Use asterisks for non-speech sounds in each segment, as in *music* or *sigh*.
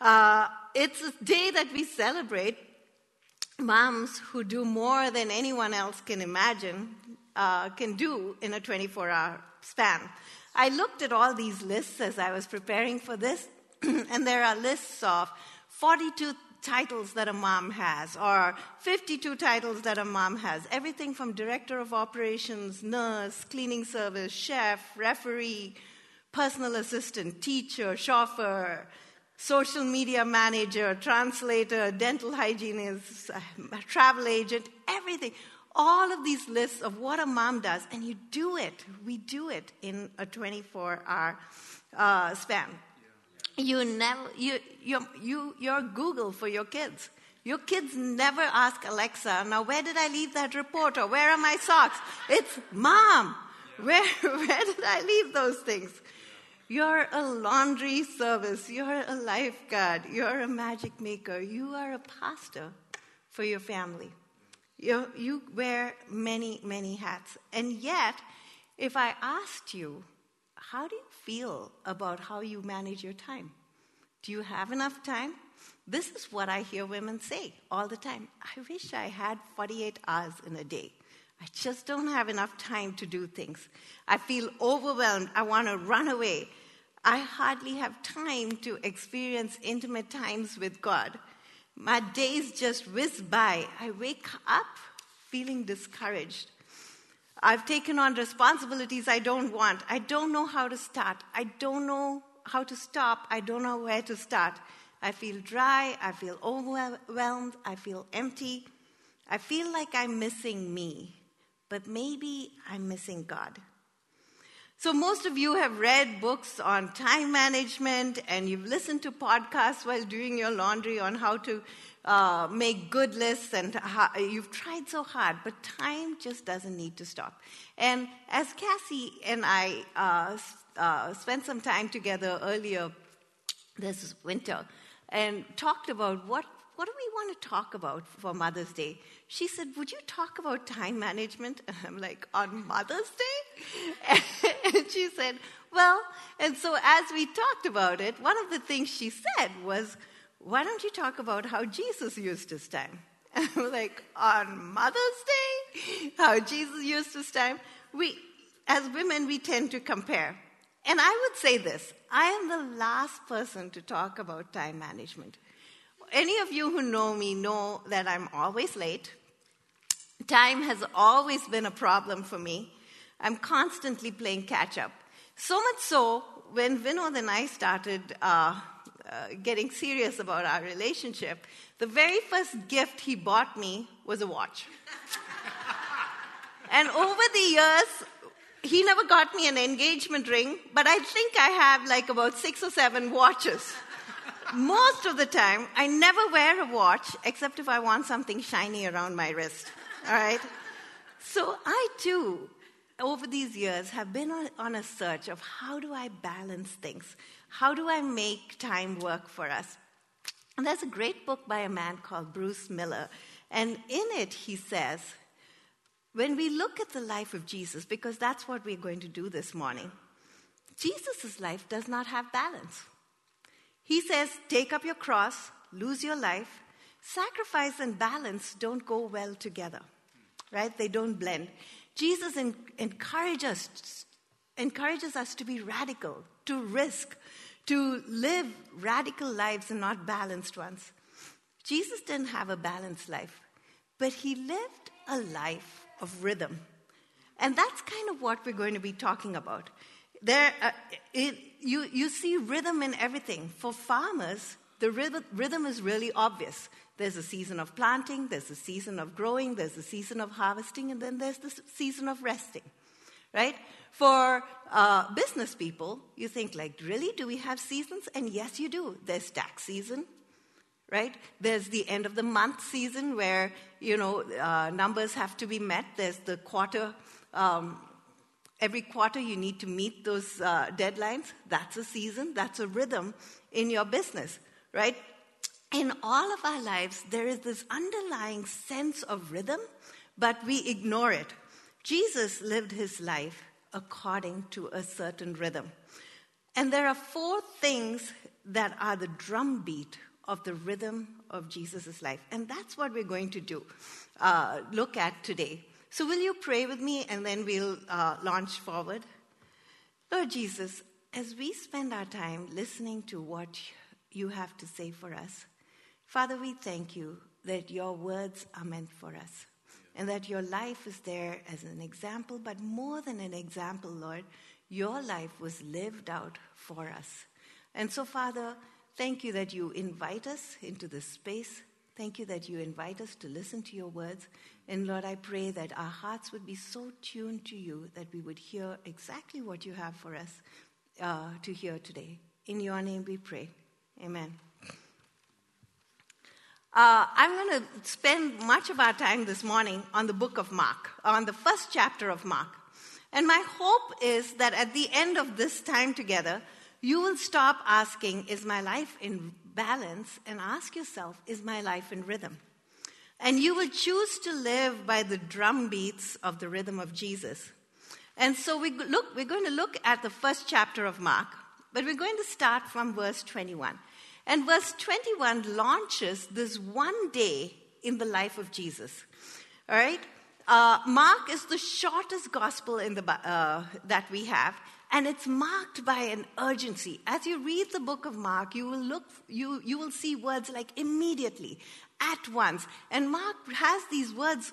Uh, it's a day that we celebrate moms who do more than anyone else can imagine, uh, can do in a 24 hour span. I looked at all these lists as I was preparing for this, *clears throat* and there are lists of 42 titles that a mom has, or 52 titles that a mom has. Everything from director of operations, nurse, cleaning service, chef, referee, personal assistant, teacher, chauffeur, social media manager, translator, dental hygienist, travel agent, everything. All of these lists of what a mom does, and you do it. We do it in a 24 hour uh, span. You never, you, you, you, you're Google for your kids. Your kids never ask Alexa, now where did I leave that report or where are my socks? It's mom. Where, *laughs* where did I leave those things? You're a laundry service. You're a lifeguard. You're a magic maker. You are a pastor for your family. You, you wear many, many hats. And yet, if I asked you, how do you feel about how you manage your time? Do you have enough time? This is what I hear women say all the time. I wish I had 48 hours in a day. I just don't have enough time to do things. I feel overwhelmed. I want to run away. I hardly have time to experience intimate times with God. My days just whiz by. I wake up feeling discouraged. I've taken on responsibilities I don't want. I don't know how to start. I don't know how to stop. I don't know where to start. I feel dry. I feel overwhelmed. I feel empty. I feel like I'm missing me, but maybe I'm missing God. So, most of you have read books on time management and you've listened to podcasts while doing your laundry on how to uh, make good lists, and how, you've tried so hard, but time just doesn't need to stop. And as Cassie and I uh, uh, spent some time together earlier this winter and talked about what what do we want to talk about for Mother's Day? She said, Would you talk about time management? *laughs* And I'm like, On Mother's Day? *laughs* and she said, Well, and so as we talked about it, one of the things she said was, Why don't you talk about how Jesus used his time? *laughs* And I'm like, On Mother's Day? How Jesus used his time? We, as women, we tend to compare. And I would say this I am the last person to talk about time management any of you who know me know that I'm always late. Time has always been a problem for me. I'm constantly playing catch up. So much so, when Vinod and I started uh, uh, getting serious about our relationship, the very first gift he bought me was a watch. and over the years, he never got me an engagement ring, but I think I have like about six or seven watches most of the time, I never wear a watch except if I want something shiny around my wrist. All right? So I too, over these years, have been on, a search of how do I balance things? How do I make time work for us? And there's a great book by a man called Bruce Miller. And in it, he says, when we look at the life of Jesus, because that's what we're going to do this morning, Jesus' life does not have balance. He says, Take up your cross, lose your life. Sacrifice and balance don't go well together, right? They don't blend. Jesus in, encourage us, encourages us to be radical, to risk, to live radical lives and not balanced ones. Jesus didn't have a balanced life, but he lived a life of rhythm. And that's kind of what we're going to be talking about. There, uh, it, you, you see rhythm in everything. For farmers, the rhythm, rhythm is really obvious. There's a season of planting, there's a season of growing, there's a season of harvesting, and then there's the season of resting, right? For uh, business people, you think like, really, do we have seasons? And yes, you do. There's tax season, right? There's the end of the month season where you know uh, numbers have to be met. There's the quarter um, Every quarter, you need to meet those uh, deadlines. That's a season, that's a rhythm in your business, right? In all of our lives, there is this underlying sense of rhythm, but we ignore it. Jesus lived his life according to a certain rhythm. And there are four things that are the drumbeat of the rhythm of Jesus' life. And that's what we're going to do, uh, look at today. So, will you pray with me and then we'll uh, launch forward? Lord Jesus, as we spend our time listening to what you have to say for us, Father, we thank you that your words are meant for us and that your life is there as an example, but more than an example, Lord, your life was lived out for us. And so, Father, thank you that you invite us into this space. Thank you that you invite us to listen to your words. And Lord, I pray that our hearts would be so tuned to you that we would hear exactly what you have for us uh, to hear today. In your name we pray. Amen. Uh, I'm going to spend much of our time this morning on the book of Mark, on the first chapter of Mark. And my hope is that at the end of this time together, you will stop asking, Is my life in balance? and ask yourself, Is my life in rhythm? And you will choose to live by the drum beats of the rhythm of Jesus. And so we look, we're going to look at the first chapter of Mark, but we're going to start from verse 21. And verse 21 launches this one day in the life of Jesus. All right? Uh, Mark is the shortest gospel in the, uh, that we have, and it's marked by an urgency. As you read the book of Mark, you will look, you, you will see words like immediately, at once. And Mark has these words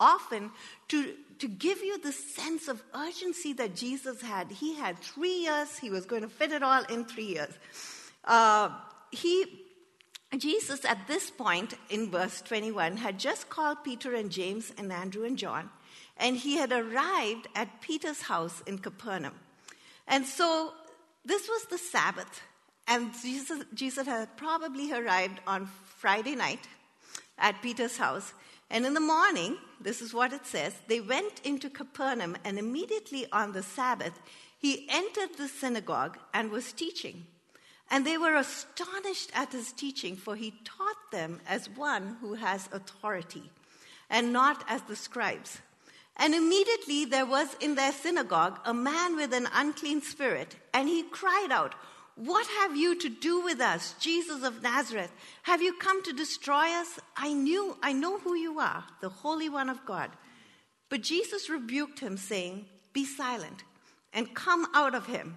often to, to give you the sense of urgency that Jesus had. He had three years, he was going to fit it all in three years. Uh, he, Jesus, at this point in verse 21, had just called Peter and James and Andrew and John, and he had arrived at Peter's house in Capernaum. And so this was the Sabbath, and Jesus, Jesus had probably arrived on Friday night at Peter's house. And in the morning, this is what it says they went into Capernaum, and immediately on the Sabbath, he entered the synagogue and was teaching. And they were astonished at his teaching, for he taught them as one who has authority, and not as the scribes. And immediately there was in their synagogue a man with an unclean spirit, and he cried out, what have you to do with us, Jesus of Nazareth? Have you come to destroy us? I knew, I know who you are, the Holy One of God. But Jesus rebuked him, saying, Be silent and come out of him.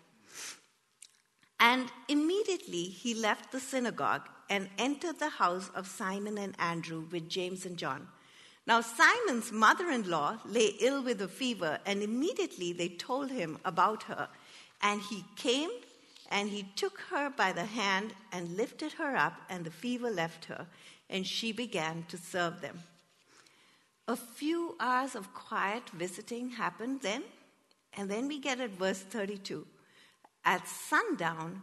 And immediately he left the synagogue and entered the house of Simon and Andrew with James and John. Now, Simon's mother in law lay ill with a fever, and immediately they told him about her. And he came and he took her by the hand and lifted her up, and the fever left her, and she began to serve them. A few hours of quiet visiting happened then, and then we get at verse 32. At sundown,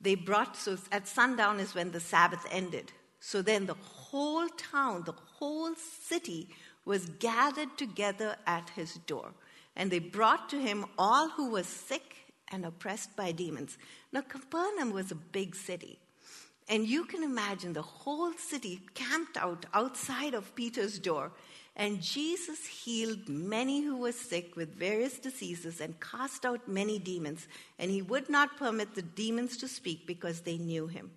they brought, so at sundown is when the Sabbath ended. So then the whole town, the whole city was gathered together at his door. And they brought to him all who were sick and oppressed by demons. Now, Capernaum was a big city. And you can imagine the whole city camped out outside of Peter's door. And Jesus healed many who were sick with various diseases and cast out many demons. And he would not permit the demons to speak because they knew him.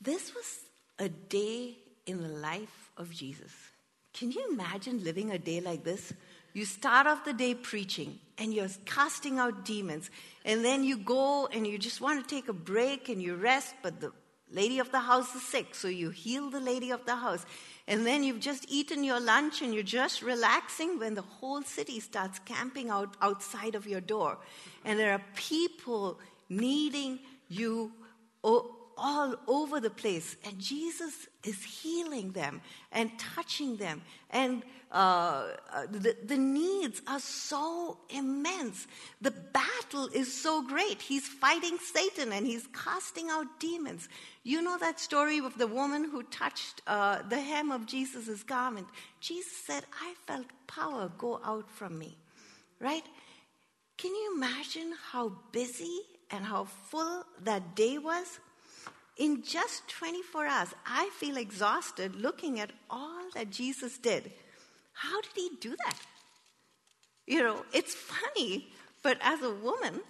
This was a day in the life of Jesus. Can you imagine living a day like this? You start off the day preaching and you're casting out demons, and then you go and you just want to take a break and you rest, but the lady of the house is sick, so you heal the lady of the house. And then you've just eaten your lunch and you're just relaxing when the whole city starts camping out outside of your door. And there are people needing you all over the place, and Jesus is healing them and touching them. And uh, uh, the, the needs are so immense. The battle is so great. He's fighting Satan and he's casting out demons. You know that story of the woman who touched uh, the hem of Jesus' garment? Jesus said, I felt power go out from me, right? Can you imagine how busy and how full that day was? In just 24 hours, I feel exhausted looking at all that Jesus did. How did he do that? You know, it's funny, but as a woman,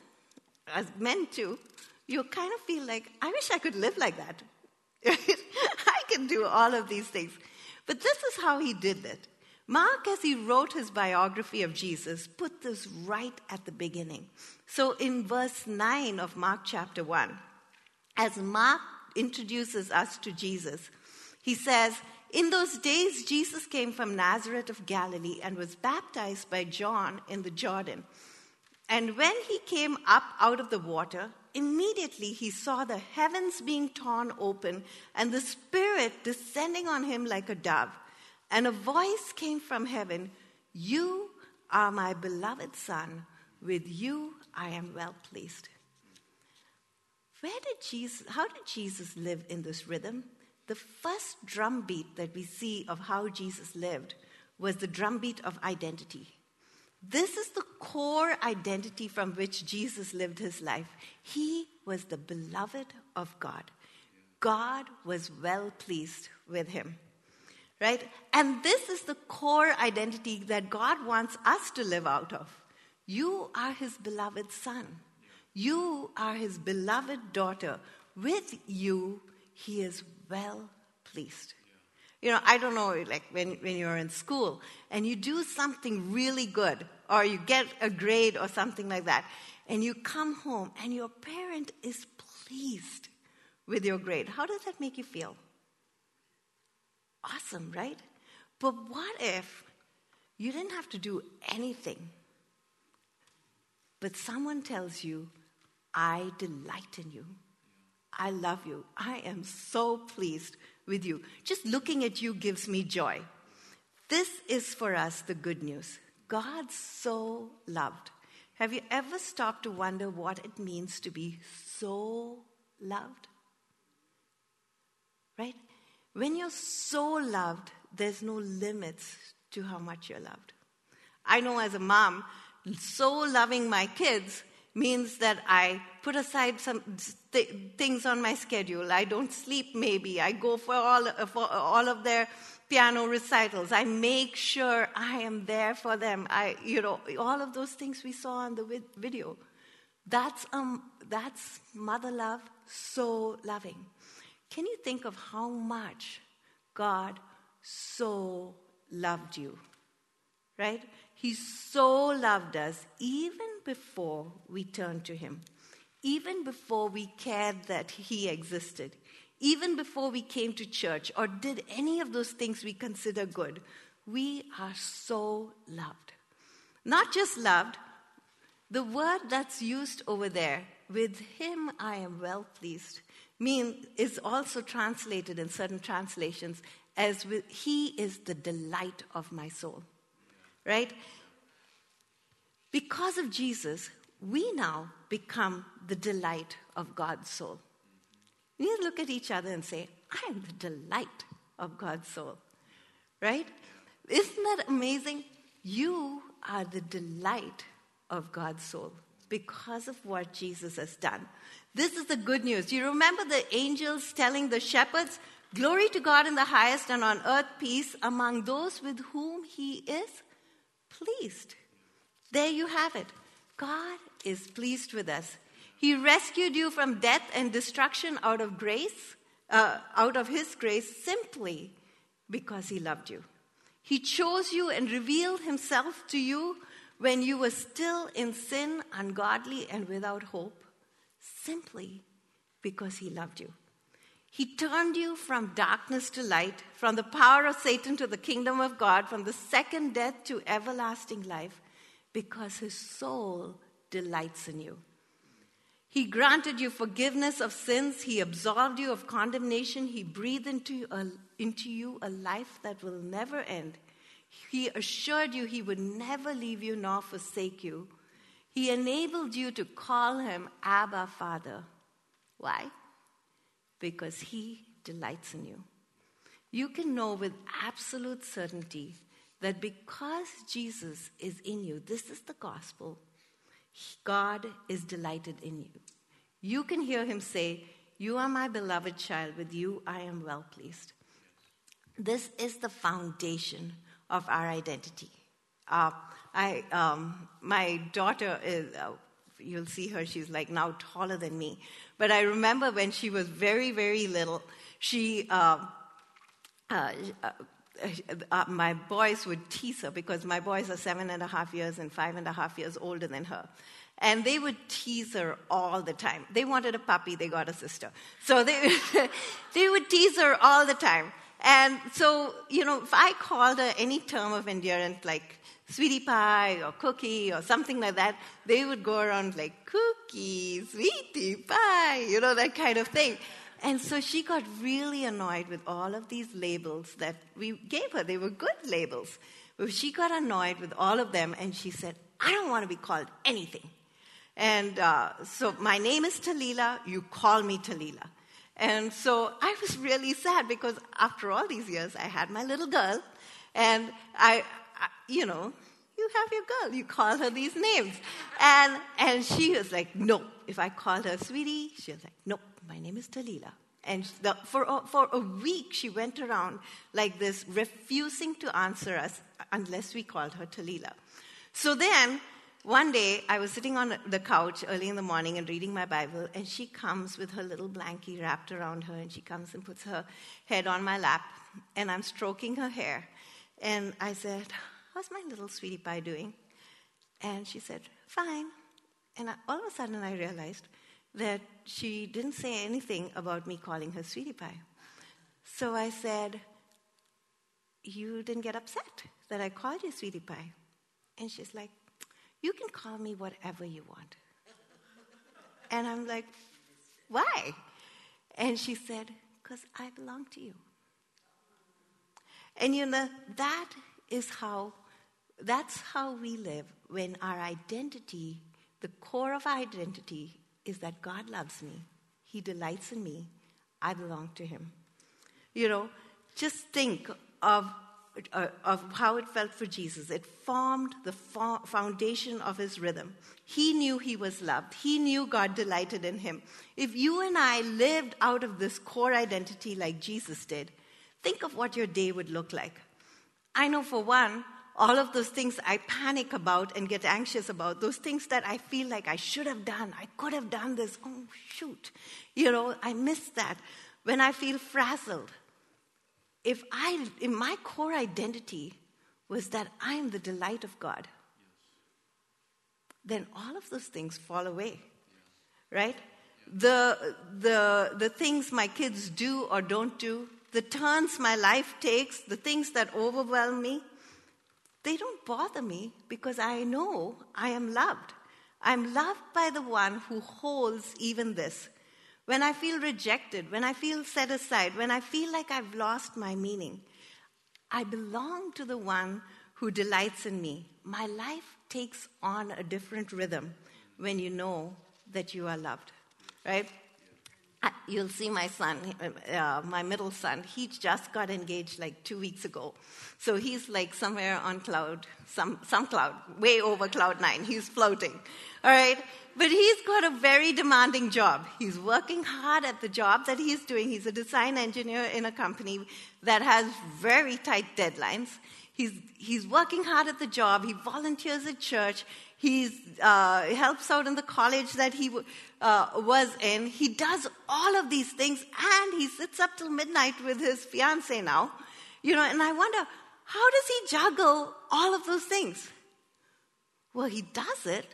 as men too, you kind of feel like, I wish I could live like that. *laughs* I can do all of these things. But this is how he did it. Mark, as he wrote his biography of Jesus, put this right at the beginning. So in verse 9 of Mark chapter 1, as Mark introduces us to Jesus, he says, In those days, Jesus came from Nazareth of Galilee and was baptized by John in the Jordan. And when he came up out of the water, immediately he saw the heavens being torn open and the Spirit descending on him like a dove. And a voice came from heaven You are my beloved Son, with you I am well pleased. Where did Jesus, how did Jesus live in this rhythm? The first drumbeat that we see of how Jesus lived was the drumbeat of identity. This is the core identity from which Jesus lived his life. He was the beloved of God. God was well pleased with him right? And this is the core identity that God wants us to live out of. You are his beloved son. You are his beloved daughter. With you, he is well pleased. You know, I don't know, like when, when you're in school and you do something really good, or you get a grade or something like that, and you come home and your parent is pleased with your grade. How does that make you feel? Awesome, right? But what if you didn't have to do anything, but someone tells you, I delight in you. I love you. I am so pleased with you. Just looking at you gives me joy. This is for us the good news. God so loved. Have you ever stopped to wonder what it means to be so loved? Right? When you're so loved, there's no limits to how much you're loved. I know as a mom, so loving my kids means that I put aside some th- things on my schedule. I don't sleep, maybe. I go for all, for all of their piano recitals. I make sure I am there for them. I, you know, all of those things we saw on the video. That's, um, that's mother love, so loving. Can you think of how much God so loved you? Right? He so loved us even before we turned to Him, even before we cared that He existed, even before we came to church or did any of those things we consider good. We are so loved. Not just loved, the word that's used over there, with Him I am well pleased, mean is also translated in certain translations as with, he is the delight of my soul right? Because of jesus we now become the delight of god's soul. We need to look at each other and say i am the delight of god's soul right? Isn't that amazing? You are the delight of god's soul because of what jesus has done. This is the good news. You remember the angels telling the shepherds, Glory to God in the highest, and on earth peace among those with whom He is pleased. There you have it. God is pleased with us. He rescued you from death and destruction out of grace, uh, out of His grace, simply because He loved you. He chose you and revealed Himself to you when you were still in sin, ungodly, and without hope simply because He loved you. He turned you from darkness to light, from the power of Satan to the kingdom of God, from the second death to everlasting life, because His soul delights in you. He granted you forgiveness of sins. He absolved you of condemnation. He breathed into you, a, into you a life that will never end. He assured you He would never leave you nor forsake you. He enabled you to call Him Abba Father. Why? Because He delights in you. You can know with absolute certainty that because Jesus is in you, this is the gospel, God is delighted in you. You can hear him say, You are my beloved child, with you I am well pleased. This is the foundation of our identity. Uh, I, um, my daughter is, uh, you'll see her, she's like now taller than me. But I remember when she was very, very little, she, uh, uh, uh, uh, my boys would tease her because my boys are seven and a half years and five and a half years older than her. And they would tease her all the time. They wanted a puppy, they got a sister. So they, *laughs* they would tease her all the time. And so, you know, if I called her any term of endearment like sweetie pie or cookie or something like that, they would go around like cookie, sweetie pie, you know, that kind of thing. And so she got really annoyed with all of these labels that we gave her. They were good labels. But she got annoyed with all of them and she said, I don't want to be called anything. And uh, so my name is Talila, you call me Talila. And so I was really sad because after all these years, I had my little girl, and I, you know, you have your girl, you call her these names. And, and she was like, no. If I called her sweetie, she was like, nope, my name is Talila. And the, for, a, for a week, she went around like this, refusing to answer us unless we called her Talila. So then, one day, I was sitting on the couch early in the morning and reading my Bible, and she comes with her little blankie wrapped around her, and she comes and puts her head on my lap, and I'm stroking her hair. And I said, How's my little sweetie pie doing? And she said, Fine. And I, all of a sudden, I realized that she didn't say anything about me calling her sweetie pie. So I said, You didn't get upset that I called you sweetie pie. And she's like, You can call me whatever you want. And I'm like, Why? And she said, Because I belong to you. And you know, that is how, that's how we live when our identity, the core of our identity, is that God loves me. He delights in me. I belong to Him. You know, just think of, uh, of how it felt for Jesus. It formed the fo- foundation of His rhythm. He knew He was loved, He knew God delighted in Him. If you and I lived out of this core identity like Jesus did, think of what your day would look like. I know for one, all of those things I panic about and get anxious about, those things that I feel like I should have done, I could have done this, oh shoot, you know, I miss that. When I feel frazzled, if I, in my core identity was that I'm the delight of God, then all of those things fall away, right? The, the, the things my kids do or don't do, the turns my life takes, the things that overwhelm me, they don't bother me because I know I am loved. I'm loved by the one who holds even this. When I feel rejected, when I feel set aside, when I feel like I've lost my meaning, I belong to the one who delights in me. My life takes on a different rhythm when you know that you are loved, right? You'll see my son, uh, my middle son, he just got engaged like two weeks ago. So he's like somewhere on cloud, some, some cloud, way over cloud nine. He's floating. All right? But he's got a very demanding job. He's working hard at the job that he's doing. He's a design engineer in a company that has very tight deadlines. He's, he's working hard at the job. He volunteers at church. He uh, helps out in the college that he uh, was in. He does all of these things, and he sits up till midnight with his fiance now. You know, and I wonder, how does he juggle all of those things? Well, he does it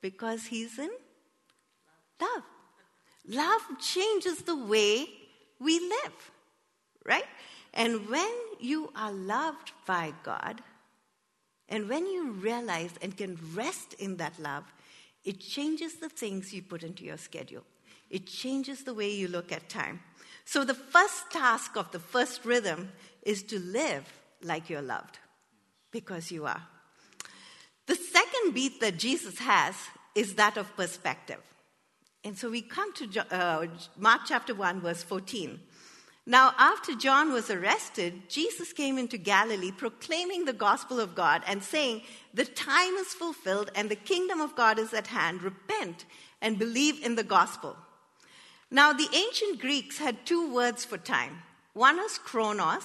because he's in love. Love changes the way we live, right? And when you are loved by God, and when you realize and can rest in that love, It changes the things you put into your schedule. It changes the way you look at time. So, the first task of the first rhythm is to live like you're loved because you are. The second beat that Jesus has is that of perspective. And so we come to uh, Mark chapter 1, verse 14. Now, after John was arrested, Jesus came into Galilee proclaiming the gospel of God and saying, The time is fulfilled and the kingdom of God is at hand. Repent and believe in the gospel. Now, the ancient Greeks had two words for time one is chronos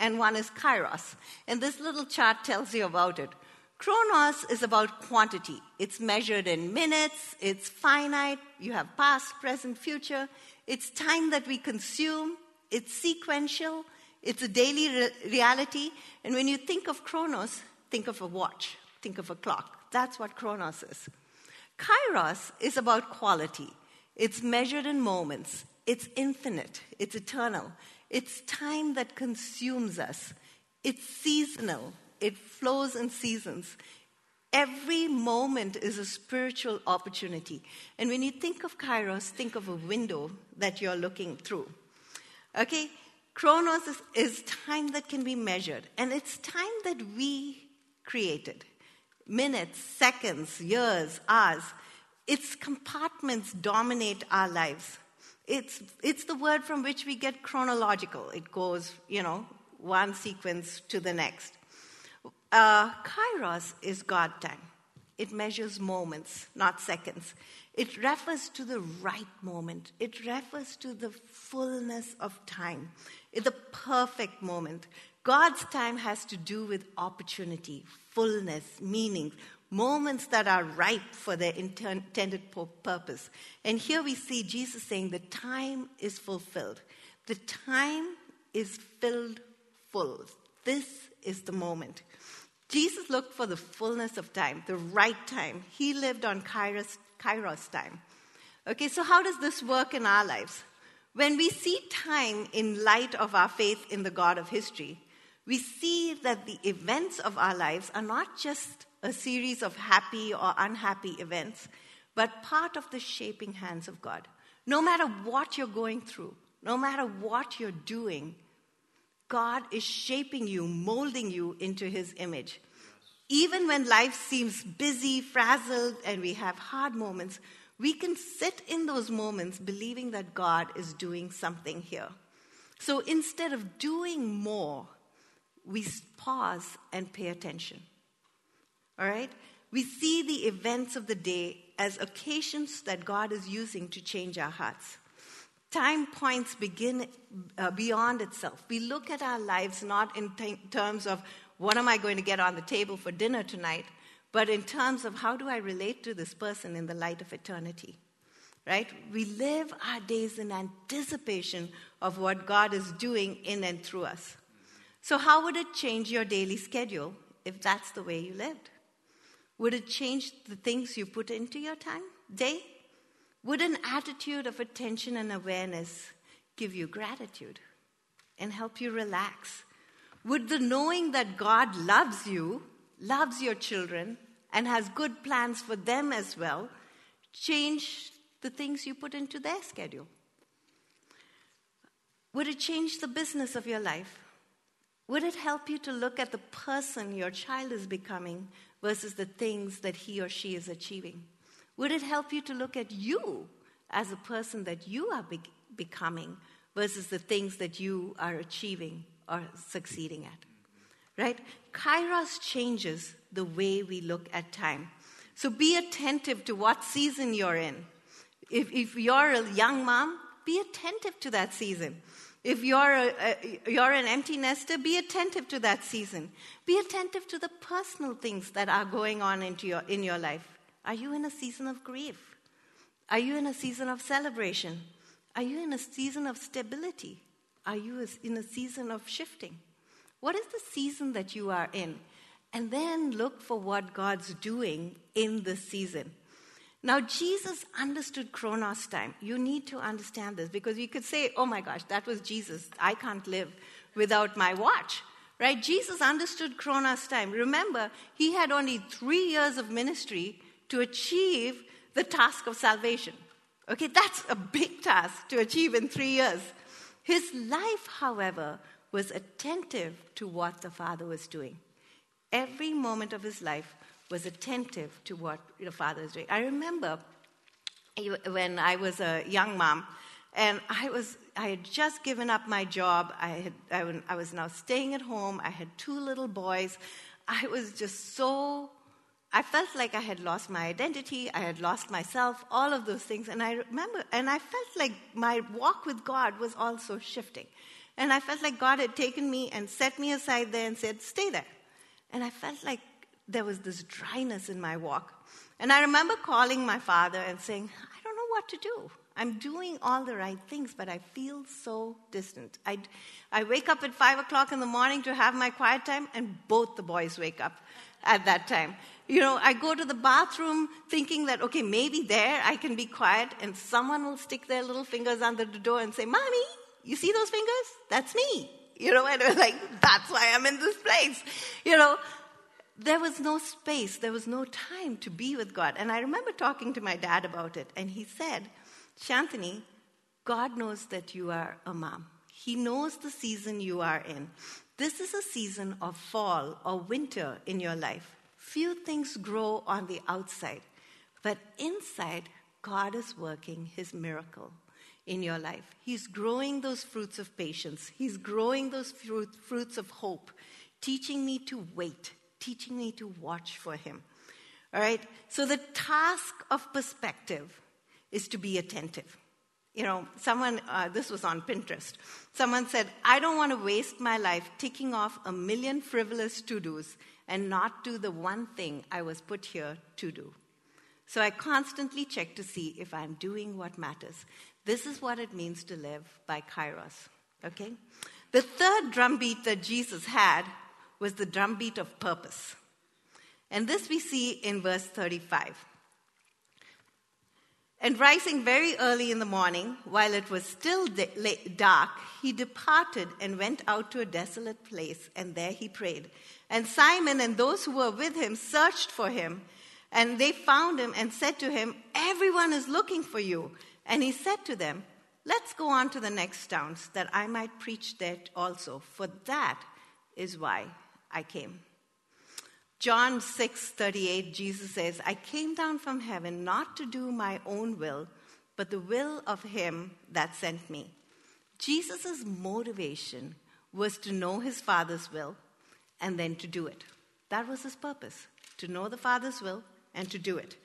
and one is kairos. And this little chart tells you about it. Chronos is about quantity. It's measured in minutes, it's finite, you have past, present, future. It's time that we consume, it's sequential, it's a daily re- reality. And when you think of chronos, think of a watch, think of a clock. That's what chronos is. Kairos is about quality. It's measured in moments. It's infinite. It's eternal. It's time that consumes us. It's seasonal. It flows in seasons. Every moment is a spiritual opportunity. And when you think of Kairos, think of a window that you're looking through. Okay? Chronos is, is time that can be measured, and it's time that we created minutes, seconds, years, hours. Its compartments dominate our lives. It's, it's the word from which we get chronological. It goes, you know, one sequence to the next. Uh, kairos is God time. It measures moments, not seconds. It refers to the right moment. It refers to the fullness of time, It's the perfect moment. God's time has to do with opportunity, fullness, meaning, moments that are ripe for their intended purpose. And here we see Jesus saying, The time is fulfilled. The time is filled full. This is the moment. Jesus looked for the fullness of time, the right time. He lived on Kairos, Kairos time. Okay, so how does this work in our lives? When we see time in light of our faith in the God of history, we see that the events of our lives are not just a series of happy or unhappy events, but part of the shaping hands of God. No matter what you're going through, no matter what you're doing, God is shaping you, molding you into His image. Even when life seems busy, frazzled, and we have hard moments, we can sit in those moments believing that God is doing something here. So instead of doing more, we pause and pay attention. All right? We see the events of the day as occasions that God is using to change our hearts. Time points begin uh, beyond itself. We look at our lives not in terms of what am I going to get on the table for dinner tonight, but in terms of how do I relate to this person in the light of eternity. Right? We live our days in anticipation of what God is doing in and through us. So, how would it change your daily schedule if that's the way you lived? Would it change the things you put into your time, day? Would an attitude of attention and awareness give you gratitude and help you relax? Would the knowing that God loves you, loves your children, and has good plans for them as well change the things you put into their schedule? Would it change the business of your life? Would it help you to look at the person your child is becoming versus the things that he or she is achieving? Would it help you to look at you as a person that you are be- becoming versus the things that you are achieving or succeeding at? Right? Kairos changes the way we look at time. So be attentive to what season you're in. If, if you're a young mom, be attentive to that season. If you're, a, a, you're an empty nester, be attentive to that season. Be attentive to the personal things that are going on into your, in your life. Are you in a season of grief? Are you in a season of celebration? Are you in a season of stability? Are you in a season of shifting? What is the season that you are in? And then look for what God's doing in this season. Now, Jesus understood Chronos time. You need to understand this because you could say, oh my gosh, that was Jesus. I can't live without my watch. Right? Jesus understood Chronos time. Remember, he had only three years of ministry to achieve the task of salvation. Okay, that's a big task to achieve in three years. His life, however, was attentive to what the Father was doing. Every moment of his life was attentive to what the Father was doing. I remember when I was a young mom, and I was I had just given up my job. I had I, I was now staying at home. I had two little boys. I was just so I felt like I had lost my identity, I had lost myself, all of those things. And I remember, and I felt like my walk with God was also shifting. And I felt like God had taken me and set me aside there and said, Stay there. And I felt like there was this dryness in my walk. And I remember calling my father and saying, I don't know what to do. I'm doing all the right things, but I feel so distant. I, I wake up at 5 o'clock in the morning to have my quiet time, and both the boys wake up at that time. You know, I go to the bathroom thinking that, okay, maybe there I can be quiet, and someone will stick their little fingers under the door and say, Mommy, you see those fingers? That's me. You know, and I was *laughs* like, that's why I'm in this place. You know, there was no space, there was no time to be with God. And I remember talking to my dad about it, and he said, Shanthini, God knows that you are a mom. He knows the season you are in. This is a season of fall or winter in your life. Few things grow on the outside, but inside, God is working his miracle in your life. He's growing those fruits of patience, He's growing those fruit, fruits of hope, teaching me to wait, teaching me to watch for Him. All right? So the task of perspective is to be attentive. You know, someone, uh, this was on Pinterest. Someone said, I don't want to waste my life ticking off a million frivolous to dos and not do the one thing I was put here to do. So I constantly check to see if I'm doing what matters. This is what it means to live by kairos. Okay? The third drumbeat that Jesus had was the drumbeat of purpose. And this we see in verse 35. And rising very early in the morning, while it was still dark, he departed and went out to a desolate place, and there he prayed. And Simon and those who were with him searched for him, and they found him and said to him, Everyone is looking for you. And he said to them, Let's go on to the next towns, that I might preach there also, for that is why I came. John 6:38 Jesus says, "I came down from heaven not to do my own will, but the will of him that sent me." Jesus' motivation was to know his Father's will and then to do it. That was his purpose, to know the Father's will and to do it.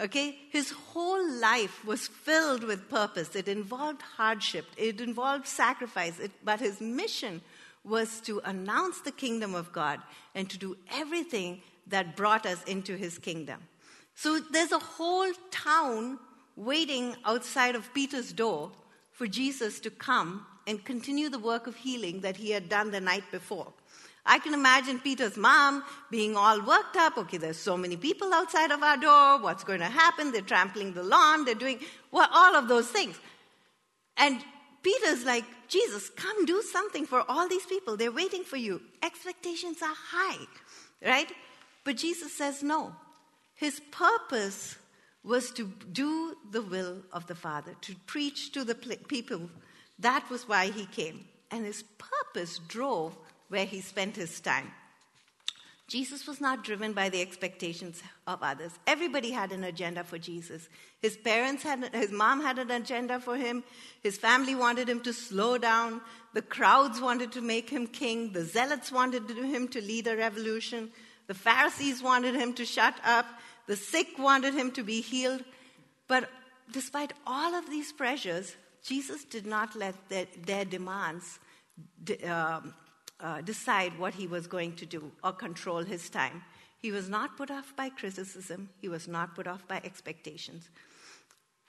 Okay? His whole life was filled with purpose. It involved hardship, it involved sacrifice, it, but his mission was to announce the kingdom of God and to do everything that brought us into his kingdom. So there's a whole town waiting outside of Peter's door for Jesus to come and continue the work of healing that he had done the night before. I can imagine Peter's mom being all worked up. Okay, there's so many people outside of our door. What's going to happen? They're trampling the lawn. They're doing well, all of those things. And Peter's like, Jesus, come do something for all these people. They're waiting for you. Expectations are high, right? But Jesus says no. His purpose was to do the will of the Father, to preach to the people. That was why he came. And his purpose drove where he spent his time. Jesus was not driven by the expectations of others. Everybody had an agenda for Jesus. His parents had, his mom had an agenda for him. His family wanted him to slow down. The crowds wanted to make him king. The zealots wanted him to lead a revolution. The Pharisees wanted him to shut up. The sick wanted him to be healed. But despite all of these pressures, Jesus did not let their, their demands um, uh, decide what he was going to do or control his time. He was not put off by criticism, he was not put off by expectations.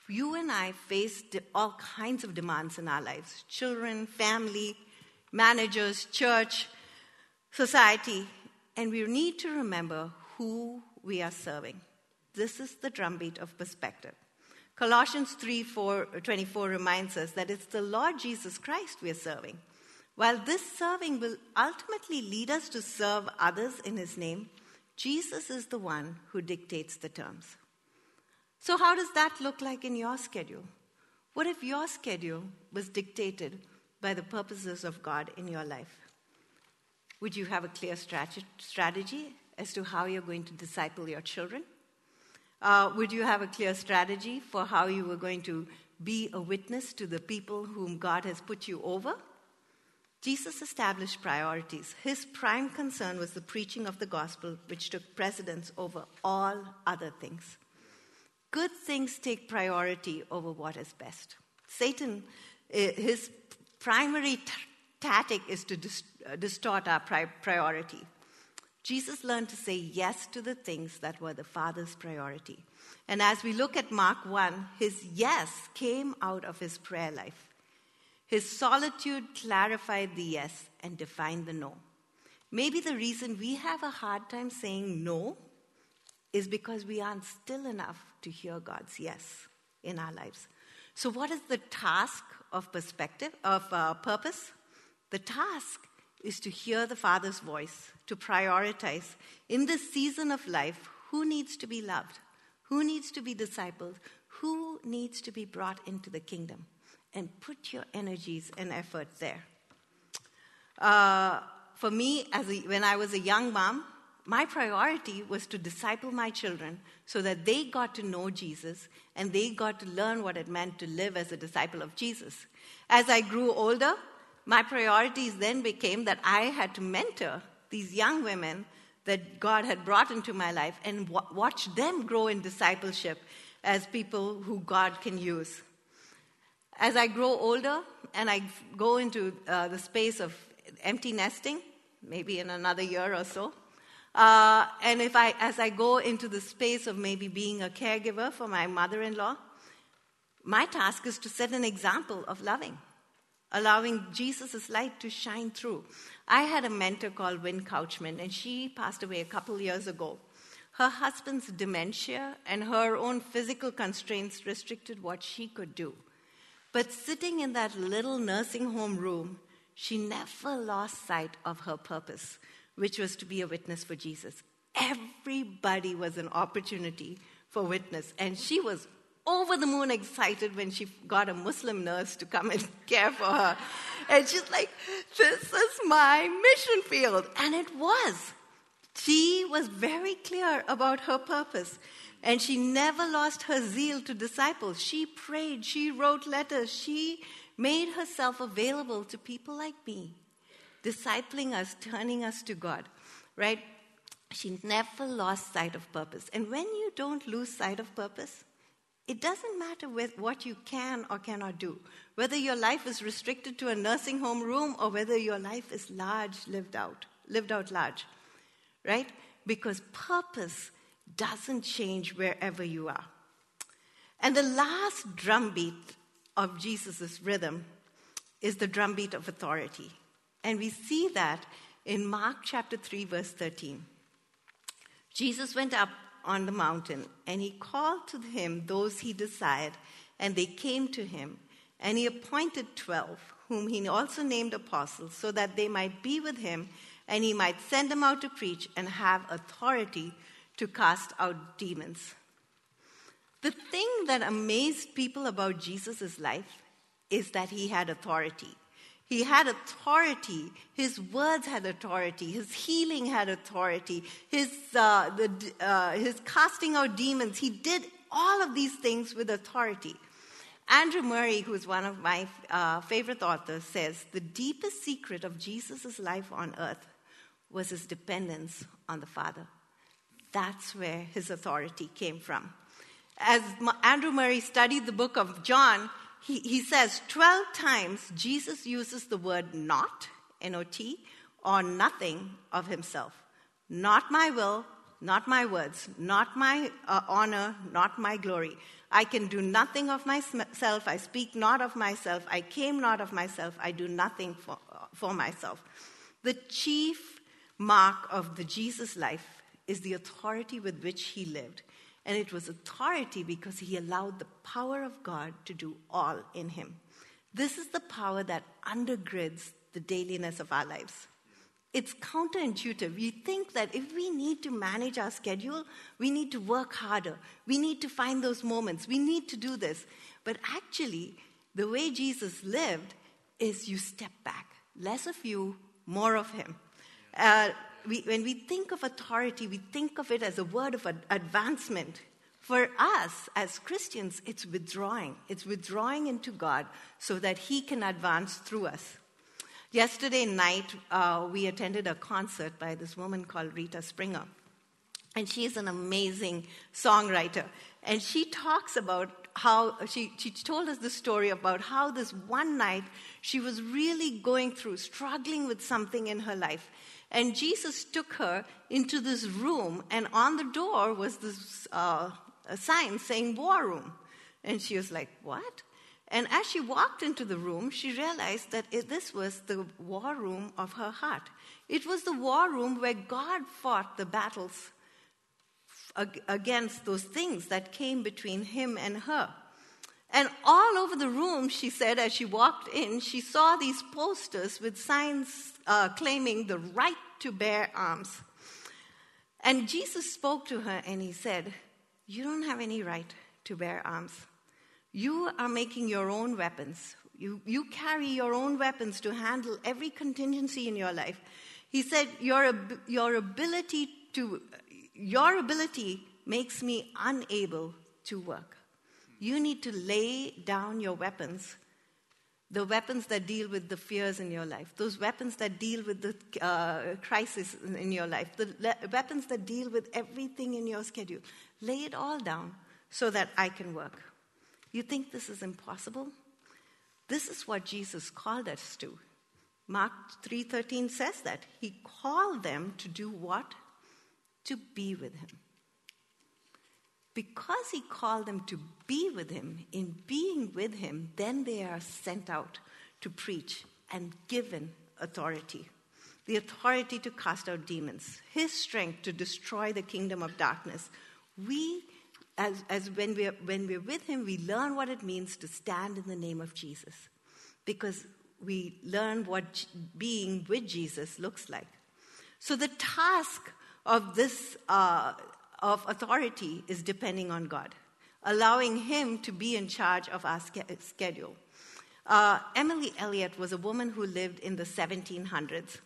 You and I face all kinds of demands in our lives children, family, managers, church, society, and we need to remember who we are serving. This is the drumbeat of perspective. Colossians 3 4, 24 reminds us that it's the Lord Jesus Christ we are serving. While this serving will ultimately lead us to serve others in His name, Jesus is the one who dictates the terms. So, how does that look like in your schedule? What if your schedule was dictated by the purposes of God in your life? Would you have a clear strategy as to how you're going to disciple your children? Uh, would you have a clear strategy for how you were going to be a witness to the people whom God has put you over? Jesus established priorities. His prime concern was the preaching of the gospel, which took precedence over all other things. Good things take priority over what is best. Satan, eh, his primary t- tactic is to dist- uh, distort our pri- priority. Jesus learned to say yes to the things that were the Father's priority. And as we look at Mark 1, his yes came out of his prayer life. His solitude clarified the yes and defined the no. Maybe the reason we have a hard time saying no is because we aren't still enough to hear God's yes in our lives. So, what is the task of perspective, of uh, purpose? The task is to hear the Father's voice, to prioritize in this season of life who needs to be loved, who needs to be discipled, who needs to be brought into the kingdom, and put your energies and effort there. Uh, for me, as a, when I was a young mom, my priority was to disciple my children so that they got to know Jesus and they got to learn what it meant to live as a disciple of Jesus. As I grew older, my priorities then became that I had to mentor these young women that God had brought into my life and watch them grow in discipleship as people who God can use. As I grow older and I go into uh, the space of empty nesting, maybe in another year or so, uh, and if I, as I go into the space of maybe being a caregiver for my mother in law, my task is to set an example of loving allowing Jesus' light to shine through. I had a mentor called Wynne Couchman, and she passed away a couple years ago. Her husband's dementia and her own physical constraints restricted what she could do. But sitting in that little nursing home room, she never lost sight of her purpose, which was to be a witness for Jesus. Everybody was an opportunity for witness, and she was over the moon excited when she got a Muslim nurse to come and *laughs* care for her. And she's like, This is my mission field. And it was. She was very clear about her purpose. And she never lost her zeal to disciples. She prayed, she wrote letters, she made herself available to people like me, discipling us, turning us to God, right? She never lost sight of purpose. And when you don't lose sight of purpose, it doesn't matter what you can or cannot do, whether your life is restricted to a nursing home room or whether your life is large, lived out, lived out large, right? Because purpose doesn't change wherever you are. And the last drumbeat of Jesus' rhythm is the drumbeat of authority. And we see that in Mark chapter 3, verse 13. Jesus went up on the mountain, and he called to him those he desired, and they came to him. And he appointed twelve, whom he also named apostles, so that they might be with him, and he might send them out to preach and have authority to cast out demons. The thing that amazed people about Jesus' life is that he had authority. He had authority. His words had authority. His healing had authority. His, uh, the, uh, his casting out demons. He did all of these things with authority. Andrew Murray, who is one of my uh, favorite authors, says the deepest secret of Jesus' life on earth was his dependence on the Father. That's where his authority came from. As Andrew Murray studied the book of John, he, he says 12 times Jesus uses the word not, N O T, or nothing of himself. Not my will, not my words, not my uh, honor, not my glory. I can do nothing of myself. I speak not of myself. I came not of myself. I do nothing for, for myself. The chief mark of the Jesus life is the authority with which he lived. And it was authority because he allowed the power of God to do all in him. This is the power that undergirds the dailiness of our lives. it's counterintuitive. We think that if we need to manage our schedule, we need to work harder. We need to find those moments. We need to do this. But actually, the way Jesus lived is you step back. Less of you, more of him. Uh, we, when we think of authority, we think of it as a word of ad- advancement. For us as Christians, it's withdrawing. It's withdrawing into God so that He can advance through us. Yesterday night, uh, we attended a concert by this woman called Rita Springer. And she's an amazing songwriter. And she talks about how, she, she told us the story about how this one night she was really going through, struggling with something in her life. And Jesus took her into this room, and on the door was this uh, sign saying war room. And she was like, What? And as she walked into the room, she realized that it, this was the war room of her heart. It was the war room where God fought the battles against those things that came between him and her. And all over the room, she said, as she walked in, she saw these posters with signs uh, claiming the right to bear arms. And Jesus spoke to her and he said, You don't have any right to bear arms. You are making your own weapons. You, you carry your own weapons to handle every contingency in your life. He said, Your, your ability to, your ability makes me unable to work. You need to lay down your weapons, the weapons that deal with the fears in your life, those weapons that deal with the uh, crisis in your life, the le- weapons that deal with everything in your schedule. Lay it all down so that I can work. You think this is impossible? This is what Jesus called us to. Mark 3:13 says that he called them to do what? To be with him because he called them to be with him, in being with him, then they are sent out to preach and given authority the authority to cast out demons, his strength to destroy the kingdom of darkness. We, as, as when, we're, when we're with him, we learn what it means to stand in the name of Jesus because we learn what being with Jesus looks like. So the task of this uh, of authority is depending on God, allowing Him to be in charge of our schedule. Uh, Emily Elliott was a woman who lived in the 1700s.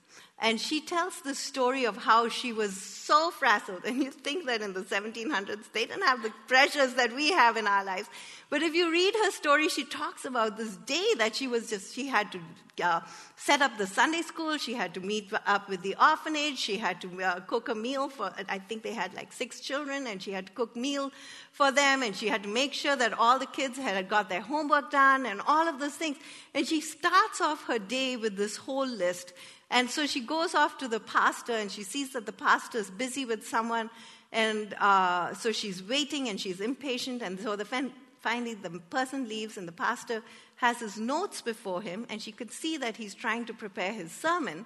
And she tells the story of how she was so frazzled. *laughs* And you think that in the 1700s, they didn't have the pressures that we have in our lives. But if you read her story, she talks about this day that she was just, she had to uh, set up the Sunday school, she had to meet up with the orphanage, she had to uh, cook a meal for, I think they had like six children, and she had to cook meal for them, and she had to make sure that all the kids had got their homework done, and all of those things. And she starts off her day with this whole list. And so she goes off to the pastor and she sees that the pastor is busy with someone. And uh, so she's waiting and she's impatient. And so the fin- finally the person leaves and the pastor has his notes before him. And she could see that he's trying to prepare his sermon.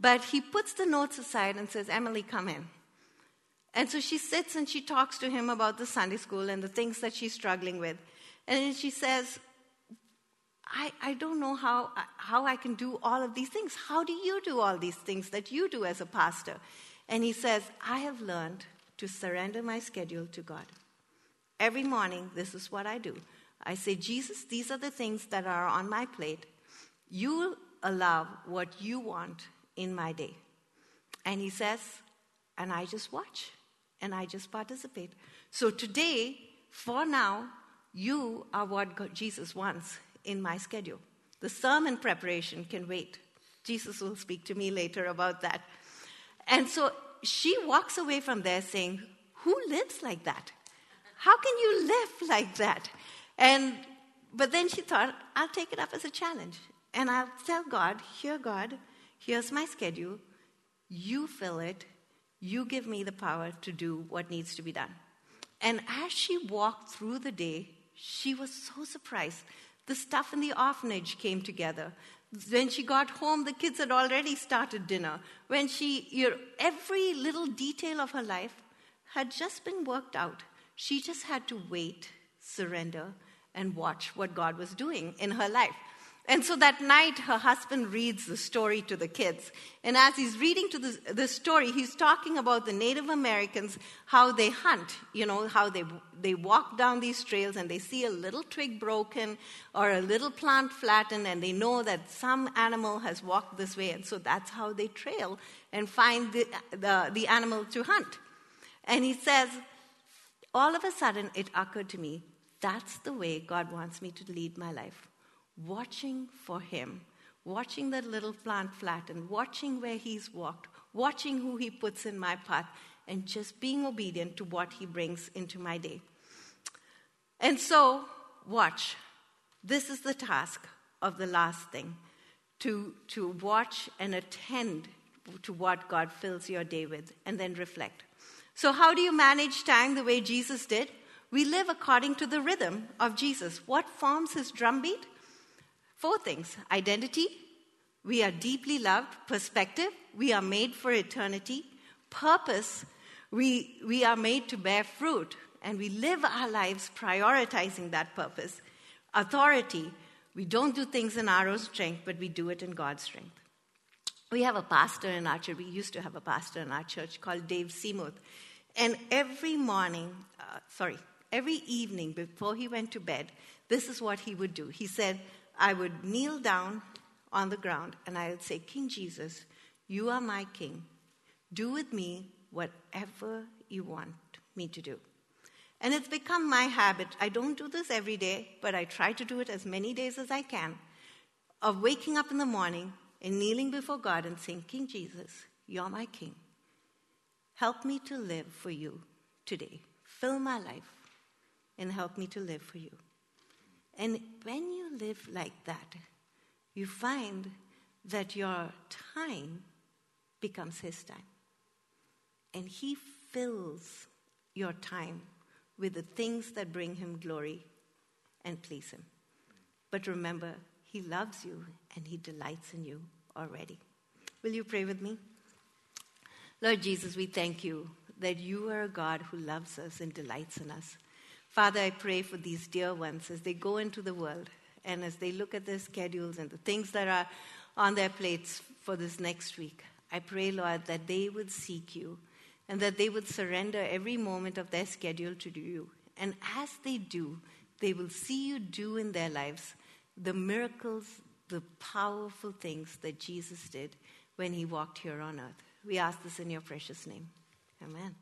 But he puts the notes aside and says, Emily, come in. And so she sits and she talks to him about the Sunday school and the things that she's struggling with. And she says, I, I don't know how, how I can do all of these things. How do you do all these things that you do as a pastor? And he says, I have learned to surrender my schedule to God. Every morning, this is what I do. I say, Jesus, these are the things that are on my plate. You allow what you want in my day. And he says, and I just watch and I just participate. So today, for now, you are what God, Jesus wants in my schedule. The sermon preparation can wait. Jesus will speak to me later about that. And so she walks away from there saying, Who lives like that? How can you live like that? And but then she thought, I'll take it up as a challenge. And I'll tell God, here, God, here's my schedule. You fill it. You give me the power to do what needs to be done. And as she walked through the day, she was so surprised the stuff in the orphanage came together. When she got home, the kids had already started dinner. When she, you know, every little detail of her life had just been worked out. She just had to wait, surrender, and watch what God was doing in her life. And so that night, her husband reads the story to the kids. And as he's reading to the, the story, he's talking about the Native Americans, how they hunt, you know, how they, they walk down these trails and they see a little twig broken or a little plant flattened, and they know that some animal has walked this way. And so that's how they trail and find the, the, the animal to hunt. And he says, all of a sudden, it occurred to me that's the way God wants me to lead my life watching for him, watching that little plant flatten, watching where he's walked, watching who he puts in my path, and just being obedient to what he brings into my day. And so, watch. This is the task of the last thing to, to watch and attend to what God fills your day with, and then reflect. So, how do you manage time the way Jesus did? We live according to the rhythm of Jesus. What forms his drumbeat? Four things identity, we are deeply loved, perspective, we are made for eternity, purpose, we, we are made to bear fruit, and we live our lives prioritizing that purpose. Authority, we don't do things in our own strength, but we do it in God's strength. We have a pastor in our church, we used to have a pastor in our church called Dave Seamuth. And every morning, uh, sorry, every evening before he went to bed, this is what he would do. He said, I would kneel down on the ground and I would say, King Jesus, you are my king. Do with me whatever you want me to do. And it's become my habit. I don't do this every day, but I try to do it as many days as I can of waking up in the morning and kneeling before God and saying, King Jesus, you're my king. Help me to live for you today. Fill my life and help me to live for you. And when you live like that, you find that your time becomes His time. And He fills your time with the things that bring Him glory and please Him. But remember, He loves you and He delights in you already. Will you pray with me? Lord Jesus, we thank you that you are a God who loves us and delights in us. Father, I pray for these dear ones as they go into the world and as they look at their schedules and the things that are on their plates for this next week. I pray, Lord, that they would seek you and that they would surrender every moment of their schedule to you. And as they do, they will see you do in their lives the miracles, the powerful things that Jesus did when he walked here on earth. We ask this in your precious name. Amen.